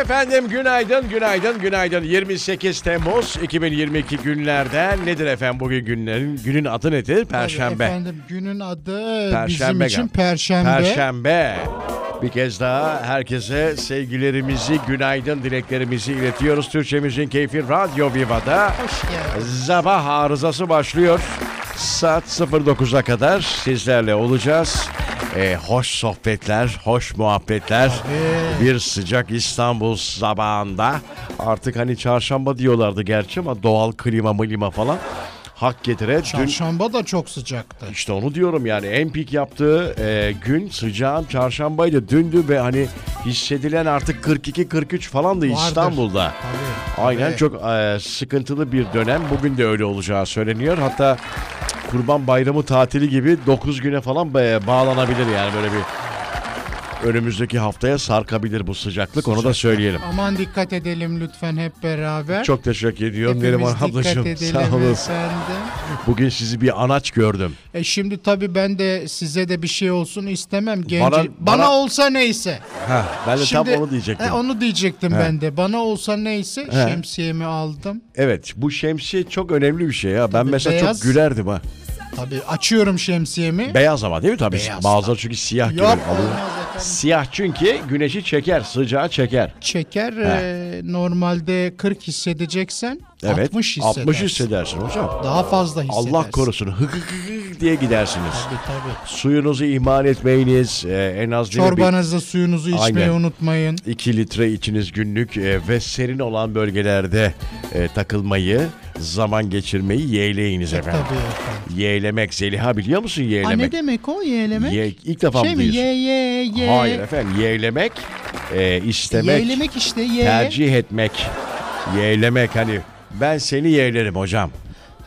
Efendim günaydın, günaydın, günaydın. 28 Temmuz 2022 günlerden nedir efendim bugün günlerin? Günün adı nedir? Perşembe. Efendim günün adı bizim Perşembe için gam. Perşembe. Perşembe. Bir kez daha herkese sevgilerimizi, günaydın dileklerimizi iletiyoruz. Türkçemizin keyfi Radyo Viva'da. Hoş geldin. Sabah arızası başlıyor. Saat 09'a kadar sizlerle olacağız. Ee, hoş sohbetler, hoş muhabbetler. Bir sıcak İstanbul sabahında. Artık hani çarşamba diyorlardı gerçi ama doğal klima mlima falan. Hak getire. Dün Çarşamba da çok sıcaktı. işte onu diyorum yani en pik yaptığı e, gün sıcağın çarşambaydı. Dündü ve hani hissedilen artık 42-43 falandı Vardır. İstanbul'da. Tabii. Aynen Tabii. çok e, sıkıntılı bir dönem. Bugün de öyle olacağı söyleniyor. Hatta Kurban Bayramı tatili gibi 9 güne falan ba- bağlanabilir yani böyle bir önümüzdeki haftaya sarkabilir bu sıcaklık. Onu da söyleyelim. Aman dikkat edelim lütfen hep beraber. Çok teşekkür ediyorum Hepimiz Neriman ablacığım. Sağ olasın. efendim. Bugün sizi bir anaç gördüm. E şimdi tabii ben de size de bir şey olsun istemem. Genci. Bana- Bana, bana- olsa neyse. Ha, ben de Şimdi, tam onu diyecektim. e, onu diyecektim He. ben de. Bana olsa neyse He. şemsiyemi aldım. Evet bu şemsiye çok önemli bir şey ya. Ben Tabii, mesela beyaz. çok gülerdim ha. Tabii açıyorum şemsiyemi. Beyaz ama değil mi tabii? Beyaz Bazıları çünkü siyah Yok görür. olmaz efendim. Siyah çünkü güneşi çeker, sıcağı çeker. Çeker e, normalde 40 hissedeceksen Evet. 60 hissedersin. 60 hissedersin hocam. Daha fazla hissedersin. Allah korusun. Hık hık hık diye gidersiniz. Tabii tabii. Suyunuzu ihmal etmeyiniz. Ee, en az mi bir Çorbanızı suyunuzu içmeyi Aynen. unutmayın. 2 litre içiniz günlük e, ve serin olan bölgelerde e, takılmayı, zaman geçirmeyi yeğleyiniz efendim. Tabii efendim. Yeğlemek, Zeliha biliyor musun Aa, ne yeğlemek? demek o yeğlemek? Ye, ilk defa şey mı duyuyorsun? Ye ye ye. Hayır efendim yeğlemek, e, istemek, Yeğlemek işte ye. tercih etmek, yeğlemek hani ben seni yeğlerim hocam.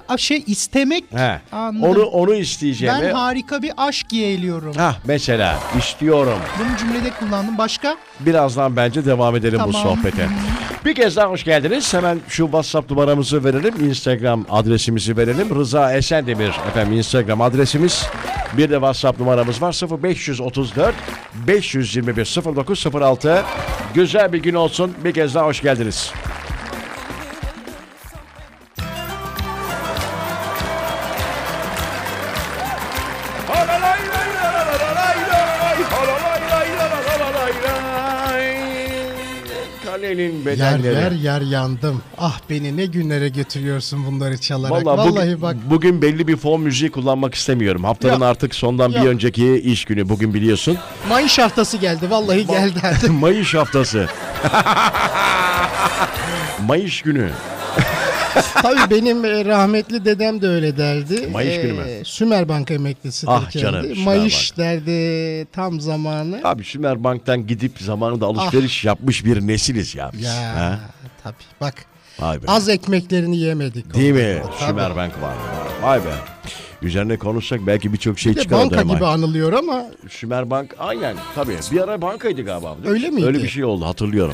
Aa, şey istemek. He. Anladım. Onu onu isteyeceğimi. Ben harika bir aşk yeğliyorum. Ha mesela istiyorum. Bunu cümlede kullandım. Başka? Birazdan bence devam edelim bu Tamam. sohbete. Bir kez daha hoş geldiniz. Hemen şu WhatsApp numaramızı verelim. Instagram adresimizi verelim. Rıza Esendemir efendim Instagram adresimiz. Bir de WhatsApp numaramız var. 0534 521 0906. Güzel bir gün olsun. Bir kez daha hoş geldiniz. Kalenin Yer bedenleri. yer yer yandım. Ah beni ne günlere götürüyorsun bunları çalarak. Vallahi, Vallahi, bugün, bak. bugün belli bir fon müziği kullanmak istemiyorum. Haftanın Ya. artık sondan bir Ya. önceki iş günü bugün biliyorsun. Mayış haftası geldi. Vallahi geldi artık. Mayış haftası. Mayış günü. Tabii benim e, rahmetli dedem de öyle derdi. Mayış Ee, günü mü? Sümer Bank emeklisidir Ah kendi. canım, Sümer Mayış derdi tam zamanı. Abi Sümer Bank'tan gidip zamanında alışveriş yapmış bir nesiliz ya biz. Ah. Ya Ha? tabii bak Vay be. az ekmeklerini yemedik. Değil mi? Tabii. Sümer Bank var. Vay be. Üzerine konuşsak belki birçok şey Bir çıkar banka ama. gibi anılıyor ama Sümer Bank aynen tabii. Bir ara bankaydı galiba. Öyle miydi? Öyle bir şey oldu hatırlıyorum.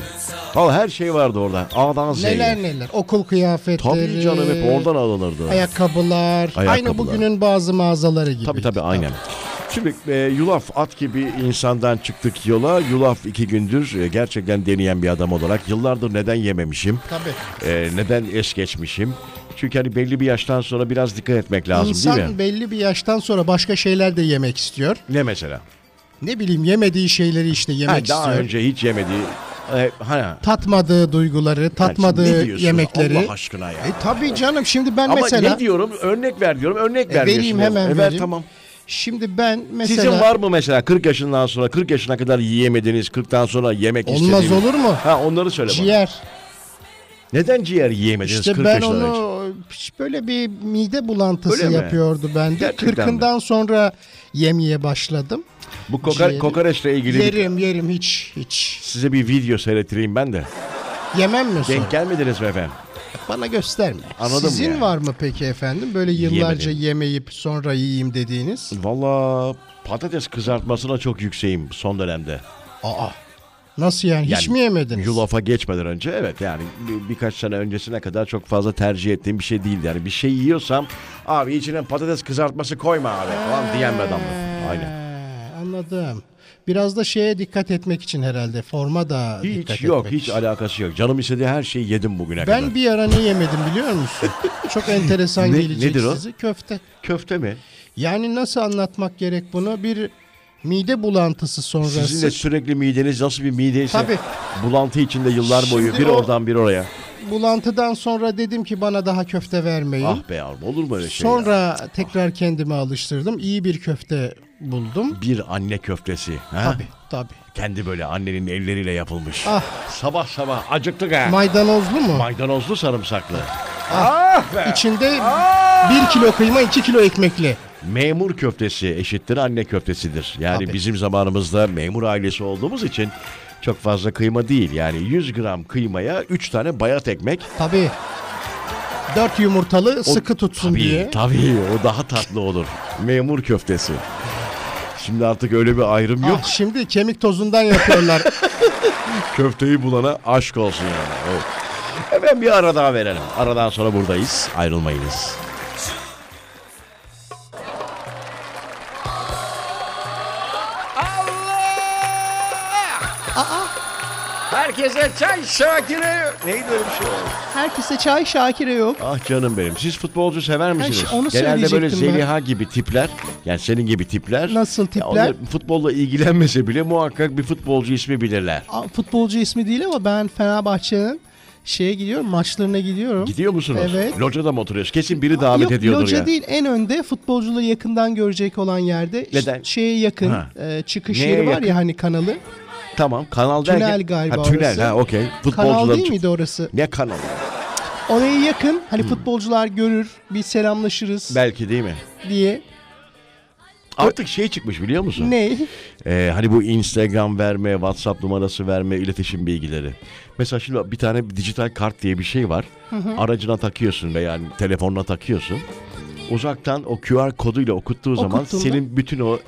Valla her şey vardı orada. A'dan Z'ye. neler neler. Okul kıyafetleri. Tabii canım hep oradan alınırdı. Ayakkabılar. Aynı Ayakkabılar. bugünün bazı mağazaları gibi. Tabii tabii aynen. Şimdi e, yulaf at gibi insandan çıktık yola. Yulaf iki gündür e, gerçekten deneyen bir adam olarak yıllardır neden yememişim? Tabii. E, neden es geçmişim? Çünkü hani belli bir yaştan sonra biraz dikkat etmek lazım İnsan değil mi? belli bir yaştan sonra başka şeyler de yemek istiyor. Ne mesela? Ne bileyim yemediği şeyleri işte Ha, yemek daha istiyor. önce hiç yemediği... E, ha, Tatmadığı duyguları, tatmadığı diyorsun yemekleri. Allah aşkına ya. E tabii canım şimdi ben Ama mesela ne diyorum? Örnek ver diyorum. Örnek E, ver vereyim, hemen E, ver, vereyim. tamam. şimdi ben mesela Sizin var mı mesela 40 yaşından sonra 40 yaşına kadar yiyemediğiniz 40'tan sonra yemek olmaz istediğiniz? olur mu? Ha onları söyle bana. Ciğer. Neden ciğer yiyemediniz İşte 40 ben yaşından önce? onu böyle bir mide bulantısı Öyle mi? yapıyordu bende. Gerçekten mi? Kırkından sonra yemeye başladım. Bu koka, Ciğeri- kokoreçle ilgili bir- Yerim yerim hiç hiç. size bir video seyrettireyim ben de. Yemem mi sonra? Denk gelmediniz mi efendim? Bana gösterme. Anladım Sizin yani. var mı peki efendim böyle yıllarca Yemedim. yemeyip sonra yiyeyim dediğiniz? Valla patates kızartmasına çok yükseğim son dönemde. Aa. Nasıl yani? Hiç Yani mi yemediniz? Yulafa geçmeden önce evet yani bir- birkaç sene öncesine kadar çok fazla tercih ettiğim bir şey değildi. Yani bir şey yiyorsam abi içine patates kızartması koyma abi falan diyen bir adamdım. Aynen. Anladım. Biraz da şeye dikkat etmek için herhalde. Forma da dikkat Hiç yok, etmek hiç için. alakası yok. Canım istediği her şeyi yedim bugüne kadar. Ben bir ara ne yemedim biliyor musun? Çok enteresan Ne- gelecek nedir o? size. Köfte. Köfte mi? Yani nasıl anlatmak gerek bunu? Bir mide bulantısı sonrası. Sizin de sürekli mideniz nasıl bir mideyse Tabii. bulantı içinde yıllar boyu Şimdi bir o- oradan bir oraya. Bulantıdan sonra dedim ki bana daha köfte vermeyin. Ah be yavrum olur mu öyle şey? ya? Sonra tekrar kendime alıştırdım. İyi bir köfte buldum. Bir anne köftesi. Ha? Tabii tabii. Kendi böyle annenin elleriyle yapılmış. Ah. Sabah sabah acıktık ha. Maydanozlu mu? Maydanozlu sarımsaklı. Ah be. İçinde bir kilo kıyma, iki kilo ekmekli. Memur köftesi eşittir anne köftesidir. Yani Tabii. bizim zamanımızda memur ailesi olduğumuz için çok fazla kıyma değil. Yani 100 gram kıymaya 3 tane bayat ekmek. Tabii. Dört yumurtalı O- sıkı tutsun tabii, diye. Tabii o daha tatlı olur. Memur köftesi. Şimdi artık öyle bir ayrım yok. Ah, şimdi kemik tozundan yapıyorlar. Köfteyi bulana aşk olsun yani. Evet. Hemen bir ara daha verelim. Aradan sonra buradayız. Ayrılmayınız. Herkese çay şakire. Neydi öyle bir şey? Herkese çay Şakir'e yok. Ah canım benim. Siz futbolcu sever misiniz? işte onu Genelde böyle söyleyecektim ben. Zeliha gibi tipler. Yani senin gibi tipler. Nasıl tipler? onlar futbolla ilgilenmese bile muhakkak bir futbolcu ismi bilirler. Aa, Futbolcu ismi değil ama ben Fenerbahçe'nin şeye gidiyorum, maçlarına gidiyorum. Gidiyor musunuz? Evet. Locada mı oturuyorsun? Kesin biri davet Yok, ediyordur loca ya. değil en önde futbolcuları yakından görecek olan yerde Neden? ş- şeye yakın Ha. e, çıkış Neye yeri var yakın? ya hani kanalı. Tamam kanal Tünel derken. galiba ha, tünel orası. ha okey. Kanal değil miydi orası? Ne kanalı? Oraya yakın hani Hmm. futbolcular görür bir selamlaşırız Belki değil mi? diye. Artık şey çıkmış biliyor musun? Ne? Ee, hani bu Instagram verme, WhatsApp numarası verme, iletişim bilgileri. Mesela şimdi bir tane dijital kart diye bir şey var. Aracına takıyorsun veya yani telefonuna takıyorsun. Uzaktan o QR koduyla okuttuğu zaman Okuttuğunda- senin bütün o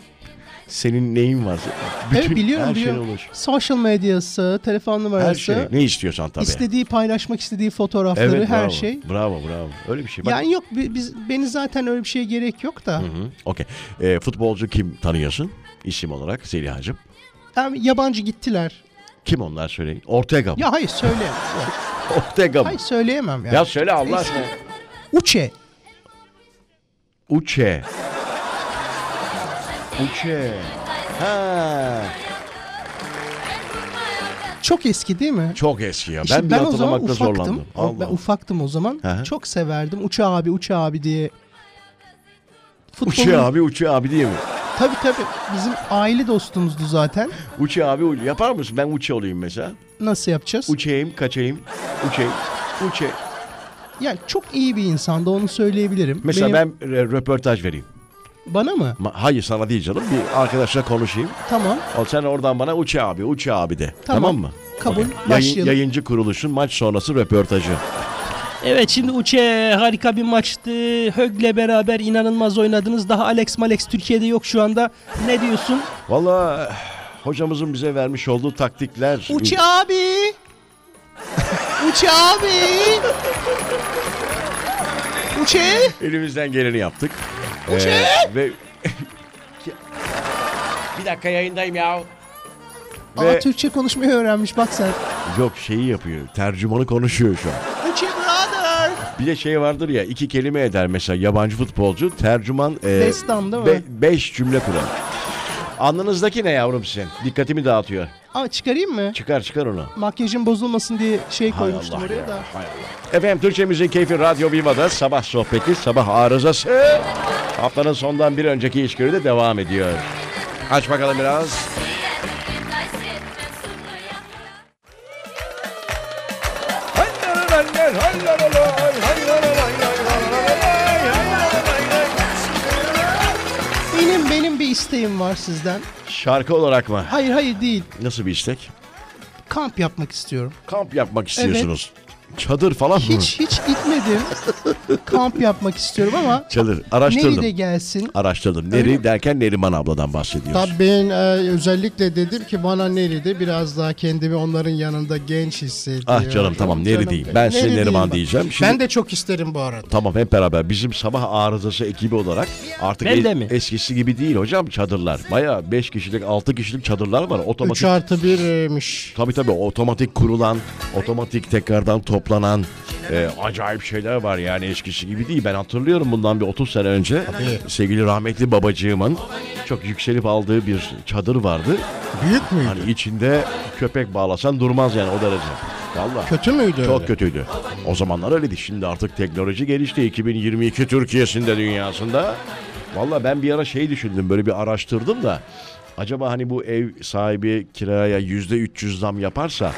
senin neyin varsa bütün evet biliyorum her şey biliyorum. olur. Sosyal medyası, telefon numarası, Her şey. Ne istiyorsan tabii. istediği paylaşmak istediği fotoğrafları evet, her bravo. şey. Bravo bravo. Öyle bir şey. Bak, Yani yok bi- biz beni zaten öyle bir şeye gerek yok da. Hı, Okey. Ee, futbolcu kim tanıyorsun? İsim olarak Zeliha'cığım. Yani yabancı gittiler. Kim onlar söyleyin? Ortega mı? Ya hayır söyle. Ortega mı? hayır söyleyemem yani. Ya söyle Allah aşkına. Uçe. Uçe. Uçe. Ha. Çok eski değil mi? Çok eski ya. İşte ben bile o zaman ufaktım. zorlandım. Allah. Ben ufaktım o zaman. Hı hı. Çok severdim. Uçe abi, Uçe abi diye. Futbolun, Uçe abi, Uçe abi diye mi? Tabii tabii. Bizim aile dostumuzdu zaten. Uçe abi, Uçe. yapar mısın? Ben Uçe olayım mesela. Nasıl yapacağız? Uçeyim, kaçayım. Uçeyim, Uçe. Yani çok iyi bir insandı onu söyleyebilirim. Mesela Benim- ben röportaj vereyim. Bana mı? Ma- Hayır sana değil canım. Bir arkadaşla konuşayım. Tamam. O sen oradan bana Uçe abi, Uçe abi de. Tamam, Tamam. mı? Kabul. Okey. Yayın- Başlayalım. yayıncı kuruluşun maç sonrası röportajı. Evet şimdi Uçe harika bir maçtı. Hög'le beraber inanılmaz oynadınız. Daha Alex Malex Türkiye'de yok şu anda. Ne diyorsun? Valla hocamızın bize vermiş olduğu taktikler... Uçe abi. Uçe abi. Uçe. Elimizden geleni yaptık. Uçe! Ee, ve bir dakika yayındayım ya. Ve Aa Türkçe konuşmayı öğrenmiş bak sen. yok şeyi yapıyor. Tercümanı konuşuyor şu an. Uçe brother. Bir de şey vardır ya iki kelime eder mesela yabancı futbolcu tercüman e, Destan değil mi? be- beş cümle kurar. Alnınızdaki ne yavrum sizin? Dikkatimi dağıtıyor. Aa çıkarayım mı? Çıkar çıkar onu. Makyajım bozulmasın diye şey Hay koymuştum Allah oraya ya, da. hay Allah. Efendim Türkçe Müzik Keyfi Radyo Viva'da sabah sohbeti, sabah arızası. Haftanın sondan bir önceki işgörü de devam ediyor. Aç bakalım biraz. Benim benim bir isteğim var sizden. Şarkı olarak mı? Hayır hayır değil. Nasıl bir istek? Kamp yapmak istiyorum. Kamp yapmak istiyorsunuz. Çadır falan mı? Hiç hiç gitmedim. Kamp yapmak istiyorum ama Çadır. Araştırdım. Neri de gelsin. Araştırdım. Öyle Neri mi? derken Neriman abladan bahsediyoruz. Tabii ben e, özellikle dedim ki bana Neri'de biraz daha kendimi onların yanında genç hissediyorum. Ah canım, tamam, Neri Canım diyeyim. Ben size Neri Neriman diyeyim bak. diyeceğim. Şimdi- Ben de çok isterim bu arada. Tamam hep beraber bizim sabah arızası ekibi olarak artık de mi? eskisi gibi değil hocam çadırlar. Baya 5 kişilik 6 kişilik çadırlar var. 3 Otomatik artı 1'miş. Tabii tabii otomatik kurulan, otomatik tekrardan toplanan e, acayip şeyler var yani eskisi gibi değil. Ben hatırlıyorum bundan bir 30 sene önce sevgili rahmetli babacığımın çok yükselip aldığı bir çadır vardı. Büyük müydü? Hani içinde köpek bağlasan durmaz yani o derece. Vallahi. Kötü müydü Çok öyle? kötüydü. O zamanlar öyleydi. Şimdi artık teknoloji gelişti. 2022 Türkiye'sinde, dünyasında. Valla ben bir ara şey düşündüm. Böyle bir araştırdım da. Acaba hani bu ev sahibi kiraya yüzde 300 zam yaparsa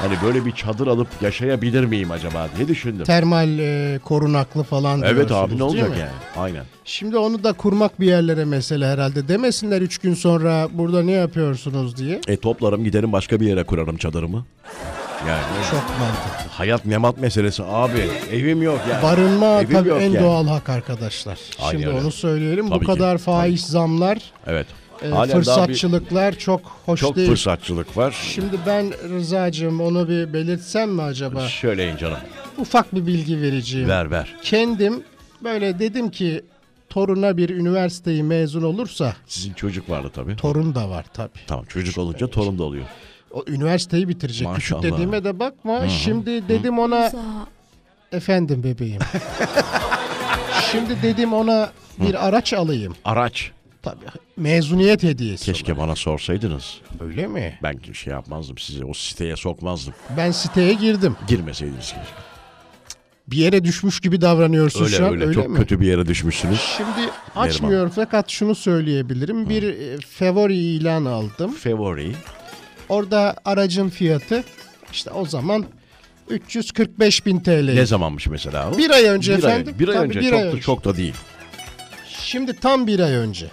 hani böyle bir çadır alıp yaşayabilir miyim acaba diye düşündüm. Termal e, korunaklı falan Evet diyorsunuz, abi ne değil olacak mi? yani? Aynen. Şimdi onu da kurmak bir yerlere mesele herhalde. Demesinler 3 gün sonra burada ne yapıyorsunuz diye. E toplarım giderim başka bir yere kurarım çadırımı. Yani Çok mantıklı. hayat memat meselesi abi. Evim yok yani. Barınma Evim tabii yok en yani. doğal hak arkadaşlar. Aynen Şimdi öyle. onu söyleyelim. Tabii Bu ki. kadar faiz zamlar, Evet. E, Halen daha bir- fırsatçılıklar çok hoş çok değil. fırsatçılık var. Şimdi ben Rıza'cığım onu bir belirtsem mi acaba? Söyleyin canım. Ufak bir bilgi vereceğim. Ver ver. Kendim böyle dedim ki toruna bir üniversiteyi mezun olursa Sizin çocuk vardı tabii. torun da var tabii. Tamam çocuk olunca torun da oluyor. O üniversiteyi bitirecek. Maşallah. Küçük dediğime de bakma. Şimdi dedim ona efendim bebeğim. Şimdi dedim ona bir araç alayım. Araç. Tabii mezuniyet hediyesi. Keşke bana sorsaydınız. olarak. Öyle mi? Ben şey yapmazdım sizi. O siteye sokmazdım. Ben siteye girdim. Girmeseydiniz keşke. Bir yere düşmüş gibi davranıyorsun Öyle şu an. öyle. Öyle Çok mi? kötü bir yere düşmüşsünüz. Şimdi açmıyor fakat şunu söyleyebilirim. Bir e, favori ilan aldım. Favori. Orada aracın fiyatı işte o zaman 345 bin TL. Ne zamanmış mesela o? Bir ay önce bir ay, efendim. bir ay Tabii önce. bir çok, ay da, önce. çok da değil. Şimdi tam bir ay önce.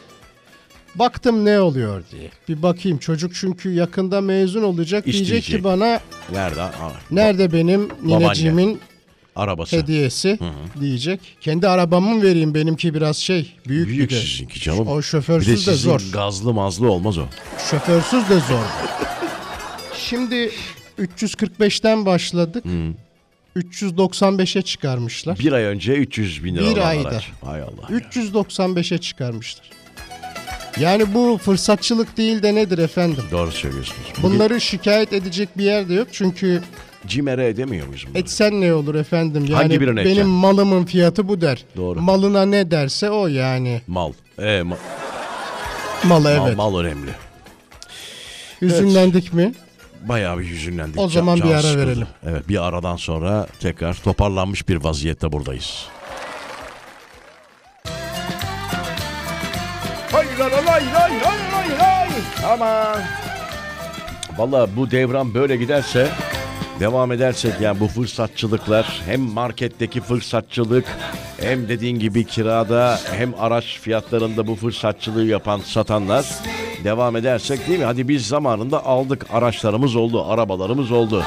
Baktım ne oluyor diye. Bir bakayım çocuk çünkü yakında mezun olacak. Diyecek İsteyecek. ki bana Nerede? Aa, nerede benim nineciğimin arabası. hediyesi diyecek. Kendi arabamı mı vereyim benimki biraz şey büyük, Büyük bir de. sizinki canım. O Bir de şoförsüz de, sizin zor. gazlı mazlı olmaz o. Şoförsüz de zor. Şimdi 345'ten başladık. 395'e çıkarmışlar. Bir ay önce 300 bin lira Bir olan ayda. araç. Hay Allah. 395'e çıkarmışlar. Yani bu fırsatçılık değil de nedir efendim? Doğru söylüyorsunuz. Bunları şikayet edecek bir yer de yok çünkü cimere edemiyor muyuz bunları? etsen ne olur efendim? Yani Hangi birine benim edeceksin? malımın fiyatı bu der. Doğru. Malına ne derse o yani. Mal. E, ma- Malı mal, evet. mal önemli. Hüzünlendik mi? Bayağı bir yüzünlendik. O zaman bir ara verelim. Evet bir aradan sonra tekrar toparlanmış bir vaziyette buradayız. Aman. Valla bu devran böyle giderse devam edersek yani bu fırsatçılıklar hem marketteki fırsatçılık hem dediğin gibi kirada hem araç fiyatlarında bu fırsatçılığı yapan satanlar devam edersek değil mi? Hadi biz zamanında aldık araçlarımız oldu, arabalarımız oldu.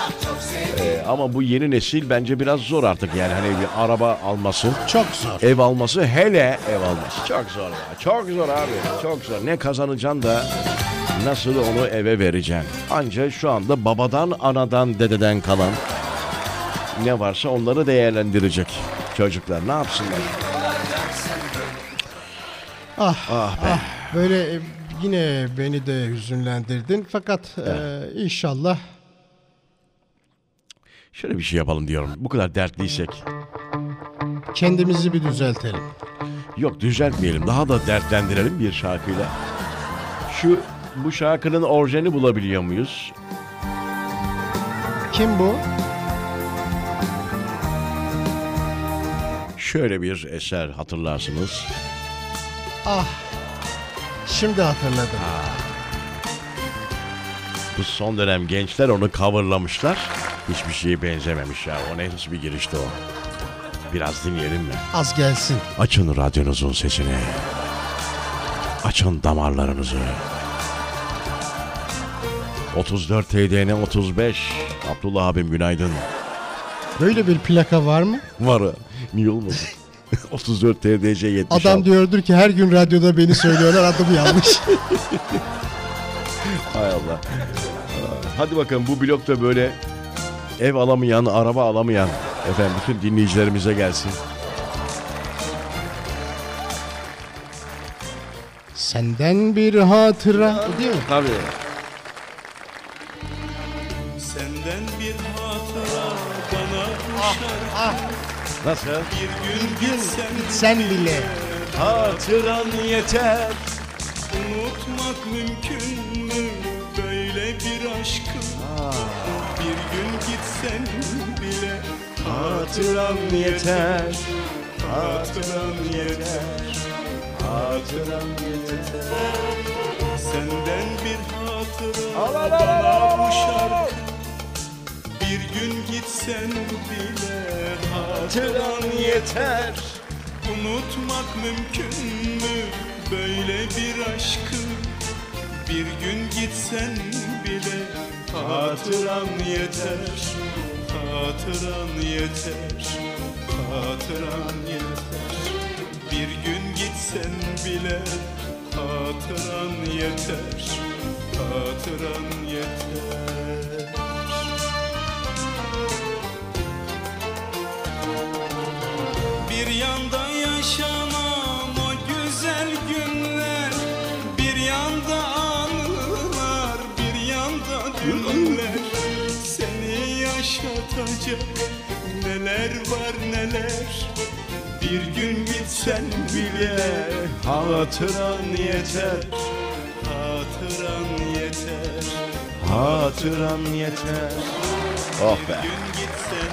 Ama bu yeni nesil bence biraz zor artık yani hani bir araba alması, Çok zor. ev alması hele ev alması çok zor ya. Çok zor abi. Çok zor. Ne kazanacaksın da nasıl onu eve vereceksin. Anca şu anda babadan, anadan, dededen kalan ne varsa onları değerlendirecek çocuklar. Ne yapsınlar? Ah, Ah be. ah böyle e, yine beni de hüzünlendirdin. Fakat e, inşallah Şöyle bir şey yapalım diyorum. Bu kadar dertliysek. kendimizi bir düzeltelim. Yok düzeltmeyelim. Daha da dertlendirelim bir şarkıyla. Şu bu şarkının orijini bulabiliyor muyuz? Kim bu? Şöyle bir eser hatırlarsınız. Ah. Şimdi hatırladım. Bu son dönem gençler onu coverlamışlar. Hiçbir şeye benzememiş ya. O ne nasıl bir girişti o. Biraz dinleyelim mi? Az gelsin. Açın radyonuzun sesini. Açın damarlarınızı. 34 TDN 35. Abdullah abim günaydın. Böyle bir plaka var mı? Var. Niye olmadı? 34 TDC 76. Adam diyordur ki her gün radyoda beni söylüyorlar adım yanlış. Hay Allah. Hadi bakalım bu blokta böyle ev alamayan, araba alamayan efendim bütün dinleyicilerimize gelsin. Senden bir hatıra değil mi? Tabii. Senden bir hatıra bana düşer Nasıl? Bir gün gitsen Sen bile. Hatıran yeter. unutmak mümkün mü böyle bir aşkı Bir gün gitsen bile Hatıran yeter. hatıran yeter Hatıran yeter. Senden bir hatıra bana bu şarkı Bir gün gitsen bile hatıran yeter. Unutmak mümkün mü böyle bir aşkı Bir gün gitsen bile hatıran yeter Hatıran yeter Hatıran yeter. Bir gün gitsen bile hatıran yeter Hatıran yeter. Bir yanda yaşatacak neler var neler Bir gün gitsen bile hatıran yeter Hatıran yeter Hatıran yeter. Oh be.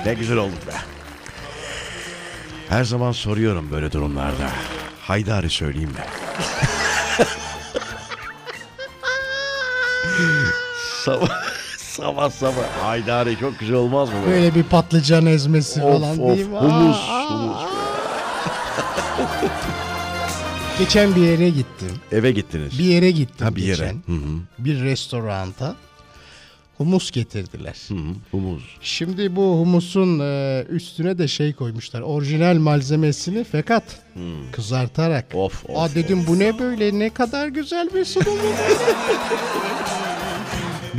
Ne güzel olduk be. Her zaman soruyorum böyle durumlarda. Haydari söyleyeyim mi? sabah sabah sabah. Haydari çok güzel olmaz mı? Böyle? Böyle bir patlıcan ezmesi Of falan of değil mi? humus Aa, humus. Geçen bir yere gittim. Eve gittiniz. Bir yere gittim ha bir yere. geçen. Hı hı. Bir restoranta. Humus getirdiler. Hı hı. Humus. Şimdi bu humusun e, üstüne de şey koymuşlar. Orijinal malzemesini fakat kızartarak. Of, of, Aa dedim bu ne böyle ne kadar güzel bir sunum.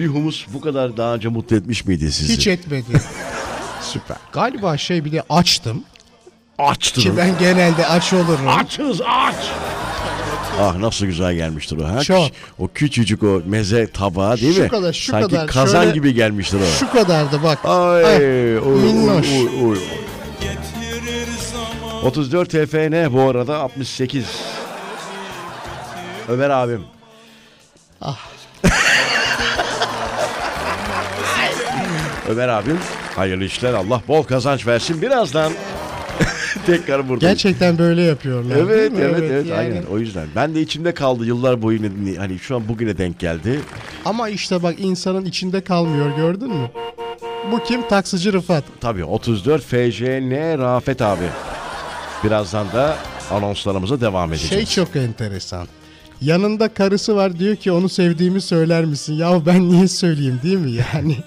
Bir humus bu kadar daha önce mutlu etmiş miydi sizi? Hiç etmedi. Süper. Galiba şey bir de açtım. Açtır. Ki ben genelde aç olurum. Açız aç. Ah nasıl güzel gelmiştir o. Ha? Çok. O küçücük o meze tabağı değil Şu mi? kadar, şu Sanki kadar. kazan Şöyle- gibi gelmiştir o. Şu kadardı bak. Ay, Ay, oy, oy, minnoş. oy, oy. zaman 34 TFN bu arada 68. Ömer abim. Ah. Ömer abim hayırlı işler Allah bol kazanç versin birazdan tekrar buradayım. Gerçekten böyle yapıyorlar. Evet, mi? evet, evet, yani. aynen. O yüzden. Ben de içimde kaldı yıllar boyu hani şu an bugüne denk geldi. Ama işte bak insanın içinde kalmıyor gördün mü? Bu kim? Taksici Rıfat. Tabii 34 FJN Rafet abi. Birazdan da anonslarımıza devam edeceğiz. Şey çok enteresan. Yanında karısı var diyor ki onu sevdiğimi söyler misin? Ya ben niye söyleyeyim değil mi yani?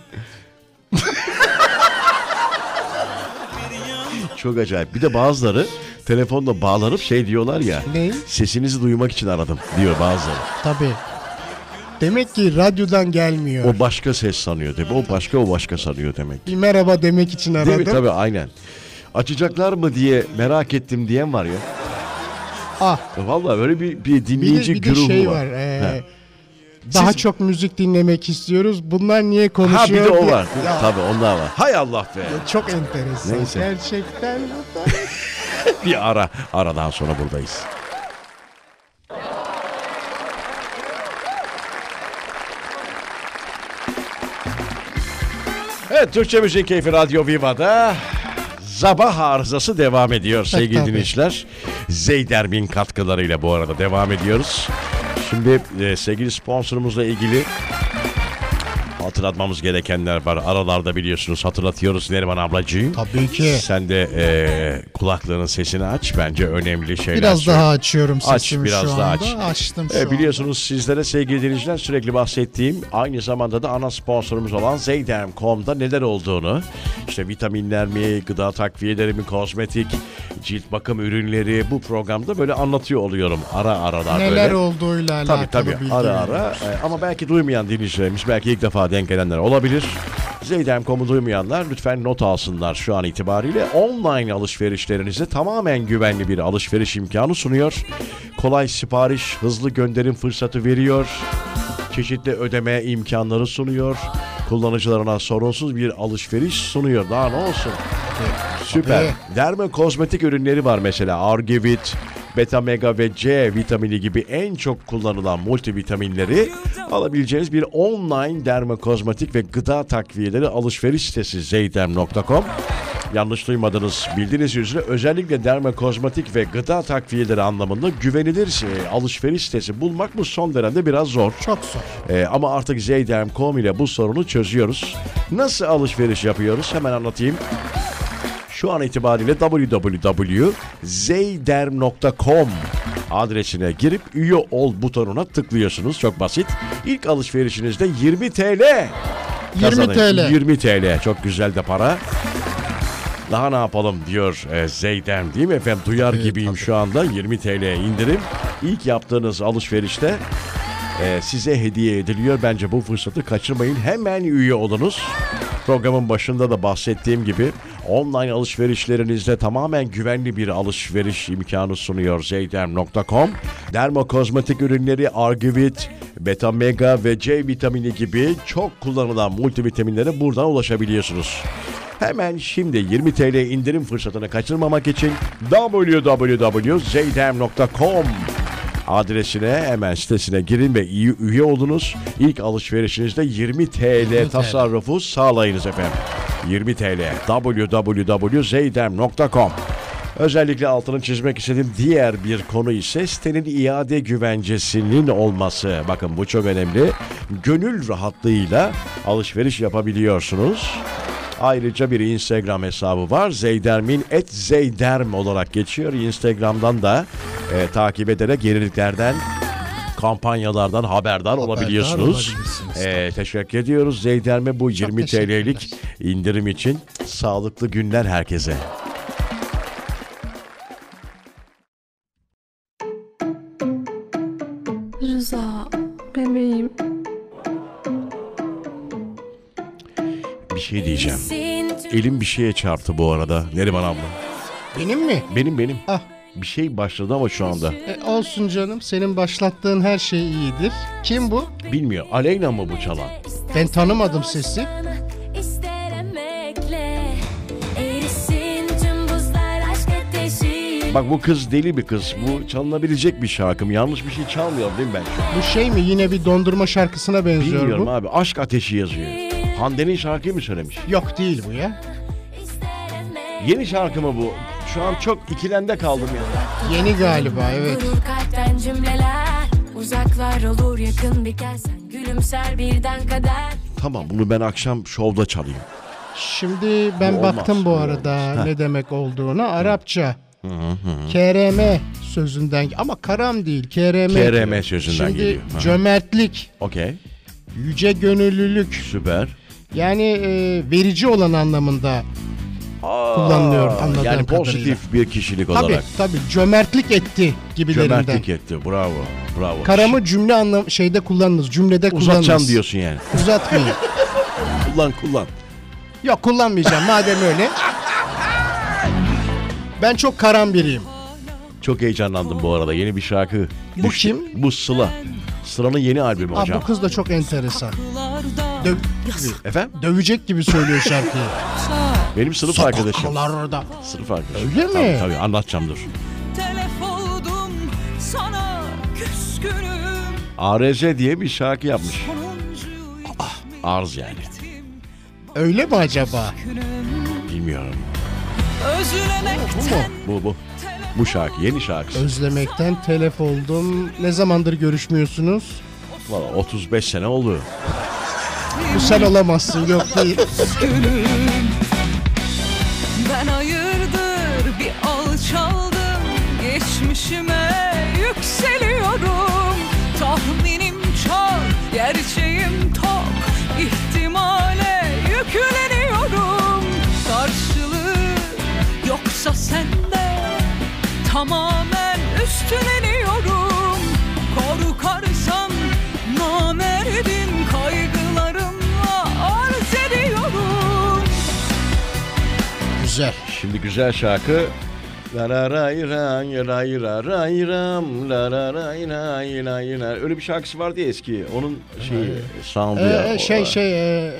Çok acayip. Bir de bazıları telefonla bağlanıp şey diyorlar ya. Ne? Sesinizi duymak için aradım diyor bazıları. Tabii. Demek ki radyodan gelmiyor. O başka ses sanıyor tabii. O başka o başka sanıyor demek. Bir merhaba demek için Değil mi? aradım. Tabii aynen. Açacaklar mı diye merak ettim diyen var ya. Ah Vallahi böyle bir, bir bir de, dinleyici bir de güruhu şey var. var. ee, He. Daha Siz- çok müzik dinlemek istiyoruz. Bunlar niye konuşuyor? Ha bir de o var. Ya, Tabii onlar var. Hay Allah be. Çok enteresan. Neyse. Gerçekten. Bir ara. Aradan sonra buradayız. Evet Türkçe Müzik Keyfi Radyo Viva'da Sabah arızası devam ediyor sevgili dinleyiciler. Zeydermin katkılarıyla bu arada devam ediyoruz. Şimdi e, sevgili sponsorumuzla ilgili hatırlatmamız gerekenler var. Aralarda biliyorsunuz hatırlatıyoruz Neriman ablacığım. Tabii ki. Sen de e, kulaklığının sesini aç. Bence önemli şeyler Biraz söyle. daha açıyorum Aç, sesimi biraz şu daha anda. aç. Açtım şu E, anda. biliyorsunuz sizlere sevgili dinleyiciler sürekli bahsettiğim aynı zamanda da ana sponsorumuz olan Zeyderm.com'da neler olduğunu işte vitaminler mi, gıda takviyeleri mi, kozmetik, cilt bakım ürünleri bu programda böyle anlatıyor oluyorum ara aralar Neler böyle. olduğuyla alakalı Tabii tabii bilgi ara ara E, ama belki duymayan dinleyicilerimiz belki ilk defa denk gelenler olabilir. Zeydem.com'u duymayanlar lütfen not alsınlar şu an itibariyle. Online alışverişlerinize tamamen güvenli bir alışveriş imkanı sunuyor. Kolay sipariş, hızlı gönderim fırsatı veriyor. Çeşitli ödeme imkanları sunuyor. Kullanıcılarına sorunsuz bir alışveriş sunuyor. Daha ne olsun? Süper. Derme kozmetik ürünleri var mesela. Argivit, Beta Mega ve C vitamini gibi en çok kullanılan multivitaminleri alabileceğiniz bir online derme kozmetik ve gıda takviyeleri alışveriş sitesi zeydem.com. Yanlış duymadınız. Bildiğiniz üzere özellikle derme kozmetik ve gıda takviyeleri anlamında güvenilir e, alışveriş sitesi bulmak bu son dönemde biraz zor. Çok zor. Ee, ama artık Zeyderm.com ile bu sorunu çözüyoruz. Nasıl alışveriş yapıyoruz? Hemen anlatayım. Şu an itibariyle www.zeyderm.com adresine girip üye ol butonuna tıklıyorsunuz. Çok basit. İlk alışverişinizde 20 TL. 20 kazanın. TL. 20 TL. Çok güzel de para. Daha ne yapalım diyor e, Zeydem değil mi efendim? Duyar Evet, gibiyim tabii. şu anda. 20 TL indirim. İlk yaptığınız alışverişte e, size hediye ediliyor. Bence bu fırsatı kaçırmayın. Hemen üye olunuz. Programın başında da bahsettiğim gibi online alışverişlerinizde tamamen güvenli bir alışveriş imkanı sunuyor zeydem.com. Dermokozmetik ürünleri Argivit, Beta Mega ve C vitamini gibi çok kullanılan multivitaminlere buradan ulaşabiliyorsunuz. Hemen şimdi 20 TL indirim fırsatını kaçırmamak için www.zeydem.com adresine hemen sitesine girin ve üye olunuz. İlk alışverişinizde 20 TL tasarrufu sağlayınız efendim. 20 TL www.zeydem.com Özellikle altını çizmek istediğim diğer bir konu ise sitenin iade güvencesinin olması. Bakın bu çok önemli. Gönül rahatlığıyla alışveriş yapabiliyorsunuz. Ayrıca bir Instagram hesabı var. Zeydermin et Zeyderm olarak geçiyor. Instagram'dan da e, takip ederek yeniliklerden kampanyalardan haberdar, olabiliyorsunuz. olabilirsiniz. E, teşekkür ediyoruz Zeyderme bu 20 teşekkürler. TL'lik indirim için. Sağlıklı günler herkese. Bir diyeceğim. Elim bir şeye çarptı bu arada Neriman abla. Benim mi? Benim benim. Ah. Bir şey başladı ama şu anda. E, olsun canım. Senin başlattığın her şey iyidir. Kim bu? Bilmiyor. Aleyna mı bu çalan? Ben tanımadım sesi. Bak bu kız deli bir kız. Bu çalınabilecek bir şarkı mı? Yanlış bir şey çalmıyor değil mi ben şu an? Bu şey mi? Yine bir dondurma şarkısına benziyor Bilmiyorum bu. abi. Aşk ateşi yazıyor. Hande'nin şarkıyı mı söylemiş? Yok değil bu ya. Yeni şarkı mı bu? Şu an çok ikilende kaldım ya. Yeni galiba evet. Vurur kalpten cümleler Uzaklar olur yakın bitersen Gülümser birden kader Tamam bunu ben akşam şovda çalayım. Şimdi ben Bu olmaz, baktım bu bu arada ne demek olduğunu. Arapça. KRM sözünden ama karam değil KRM. KRM sözünden Şimdi geliyor. Ha. cömertlik, Okey. yüce gönüllülük Süper. Yani e, verici olan anlamında kullanılıyor anladığım Yani kadarıyla. pozitif bir kişilik Tabii olarak. tabii cömertlik etti gibilerinden. Cömertlik etti. Bravo. Bravo. Karamı cümle anlam şeyde kullanınız, cümlede kullanınız. Uzatacağım diyorsun yani. Uzatmayın. Kullan kullan. Yok kullanmayacağım madem öyle. Ben çok karam biriyim. Çok heyecanlandım bu arada. Yeni bir şarkı. Bu kim? Bu Sıla. Sıla'nın yeni albümü Aa, hocam. bu kız da çok enteresan. Döv Efendim? dövecek gibi söylüyor şarkıyı. Benim sınıf arkadaşım. Sokaklarda. Sınıf arkadaşım. Öyle mi? Tabii, tabii anlatacağım dur. Telef oldum sana küskünüm ARZ diye bir şarkı yapmış. Sonuncu Arz yani. Öyle mi acaba? Bilmiyorum. Özlemekten Bu bu. Bu şarkı yeni şarkısı. Özlemekten telef oldum. Ne zamandır görüşmüyorsunuz? Valla 35 sene oldu. Bu sen olamazsın yok değil. Ben hayırdır bir alçaldım. Geçmişime yükseliyorum. Tahminim çok, gerçeğim tok. İhtimale yükleniyorum. Karşılığı yoksa sende Tamamen üstleniyorum Korkarsan namerdin Güzel. Şimdi güzel şarkı. La la ray ray ray ray ray ram la la ray ray ray ray. Öyle bir şarkısı vardı ya eski. Onun şeyi sound'u ya. Ee, şey şey e,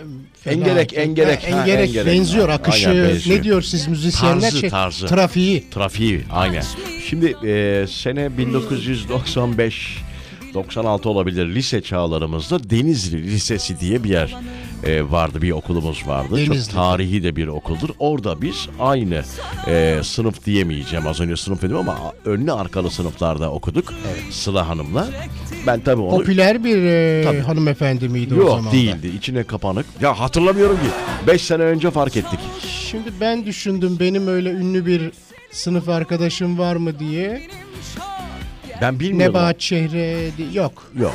Engerek, engerek, Ha, ha, engerek engerek. benziyor Aynen, akışı. benziyor. Ne diyor siz müzisyenler? Tarzı, şey, tarzı. Trafiği. Trafiği aynen. Şimdi e, sene 1995 96 olabilir lise çağlarımızda Denizli Lisesi diye bir yer e, vardı bir okulumuz vardı. Denizli. Çok tarihi de bir okuldur. Orada biz aynı e, sınıf diyemeyeceğim az önce sınıf dedim ama önlü arkalı sınıflarda okuduk. Sıla Hanım'la. Ben tabii onu Popüler bir e, Tabii. hanımefendi miydi o Yok zaman? değildi. İçine kapanık. Ya hatırlamıyorum ki. 5 sene önce fark ettik. Şimdi ben düşündüm benim öyle ünlü bir sınıf arkadaşım var mı diye. Ben bilmiyorum. Nebahat Şehre yok. Yok.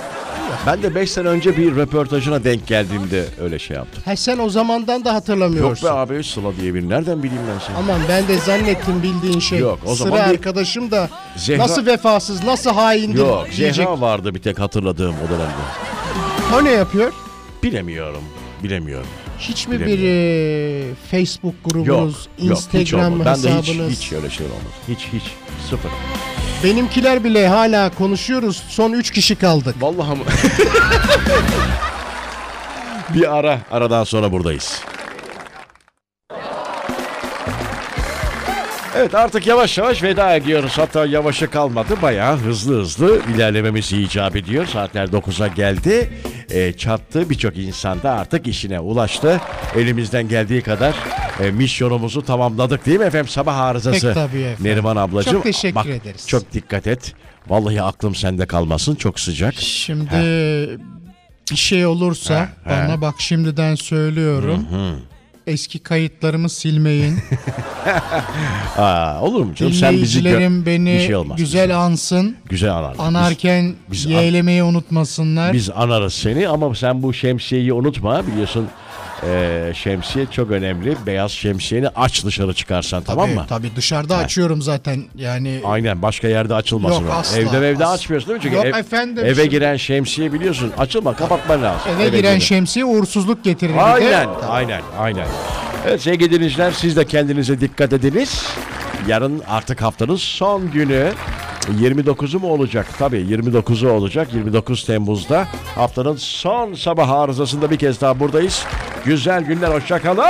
Ben de 5 sene önce bir röportajına denk geldiğimde öyle şey yaptım. Ha sen o zamandan da Yok hatırlamıyorsun. be abi Sıla diye bir nereden bileyim ben seni? Aman ben de zannettim bildiğin şey. Yok, o Sıra zaman bir- arkadaşım da Zehra- nasıl vefasız, nasıl haindir Yok diyecek. Zehra vardı bir tek hatırladığım o dönemde. O ne yapıyor? Bilemiyorum. Bilemiyorum. Hiç mi bir e, Facebook Yok. grubunuz, yok hiç Instagram olmadı. Ben de hesabınız? hiç, hiç öyle şey olmadı. Hiç hiç. Sıfır. Benimkiler bile hala konuşuyoruz. Son 3 kişi kaldık. Vallahi mı? bir ara. Aradan sonra buradayız. Evet artık yavaş yavaş veda ediyoruz. Hatta yavaşa kalmadı. Bayağı hızlı hızlı ilerlememiz icap ediyor. Saatler 9'a geldi. E, çattı. Birçok insan da artık işine ulaştı. Elimizden geldiği kadar e, misyonumuzu tamamladık değil mi efendim? Sabah arızası. Pek tabii efendim. Neriman ablacığım. Çok teşekkür Bak, ederiz. Çok dikkat et. Vallahi aklım sende kalmasın. Çok sıcak. Şimdi bir şey olursa he. bana bak şimdiden söylüyorum. Eski kayıtlarımı silmeyin. Aa, olur mu canım? Sen bizi gö- Dinleyicilerim beni Bir şey olmaz. güzel ansın. Güzel anar. Anarken biz an- yeğlemeyi unutmasınlar. Biz, biz anarız seni ama sen bu şemsiyeyi unutma. Biliyorsun eee, şemsiye çok önemli. Beyaz şemsiyeni aç dışarı çıkarsan tamam tabii, mı? Tabii dışarıda açıyorum zaten yani. Aynen başka yerde açılmasın. Yok, o. asla, Evde evde asla. açmıyorsun değil mi? Çünkü Yok ev- efendim, eve şimdi- giren şemsiye biliyorsun açılma kapatman lazım. Eve giren giren- şemsiye uğursuzluk getirir. Aynen, aynen, aynen. Evet sevgili dinleyiciler siz de kendinize dikkat ediniz. Yarın artık haftanın son günü. 29'u mu olacak? Tabii 29'u olacak. 29 Temmuz'da haftanın son sabah arızasında bir kez daha buradayız güzel günler. Hoşçakalın.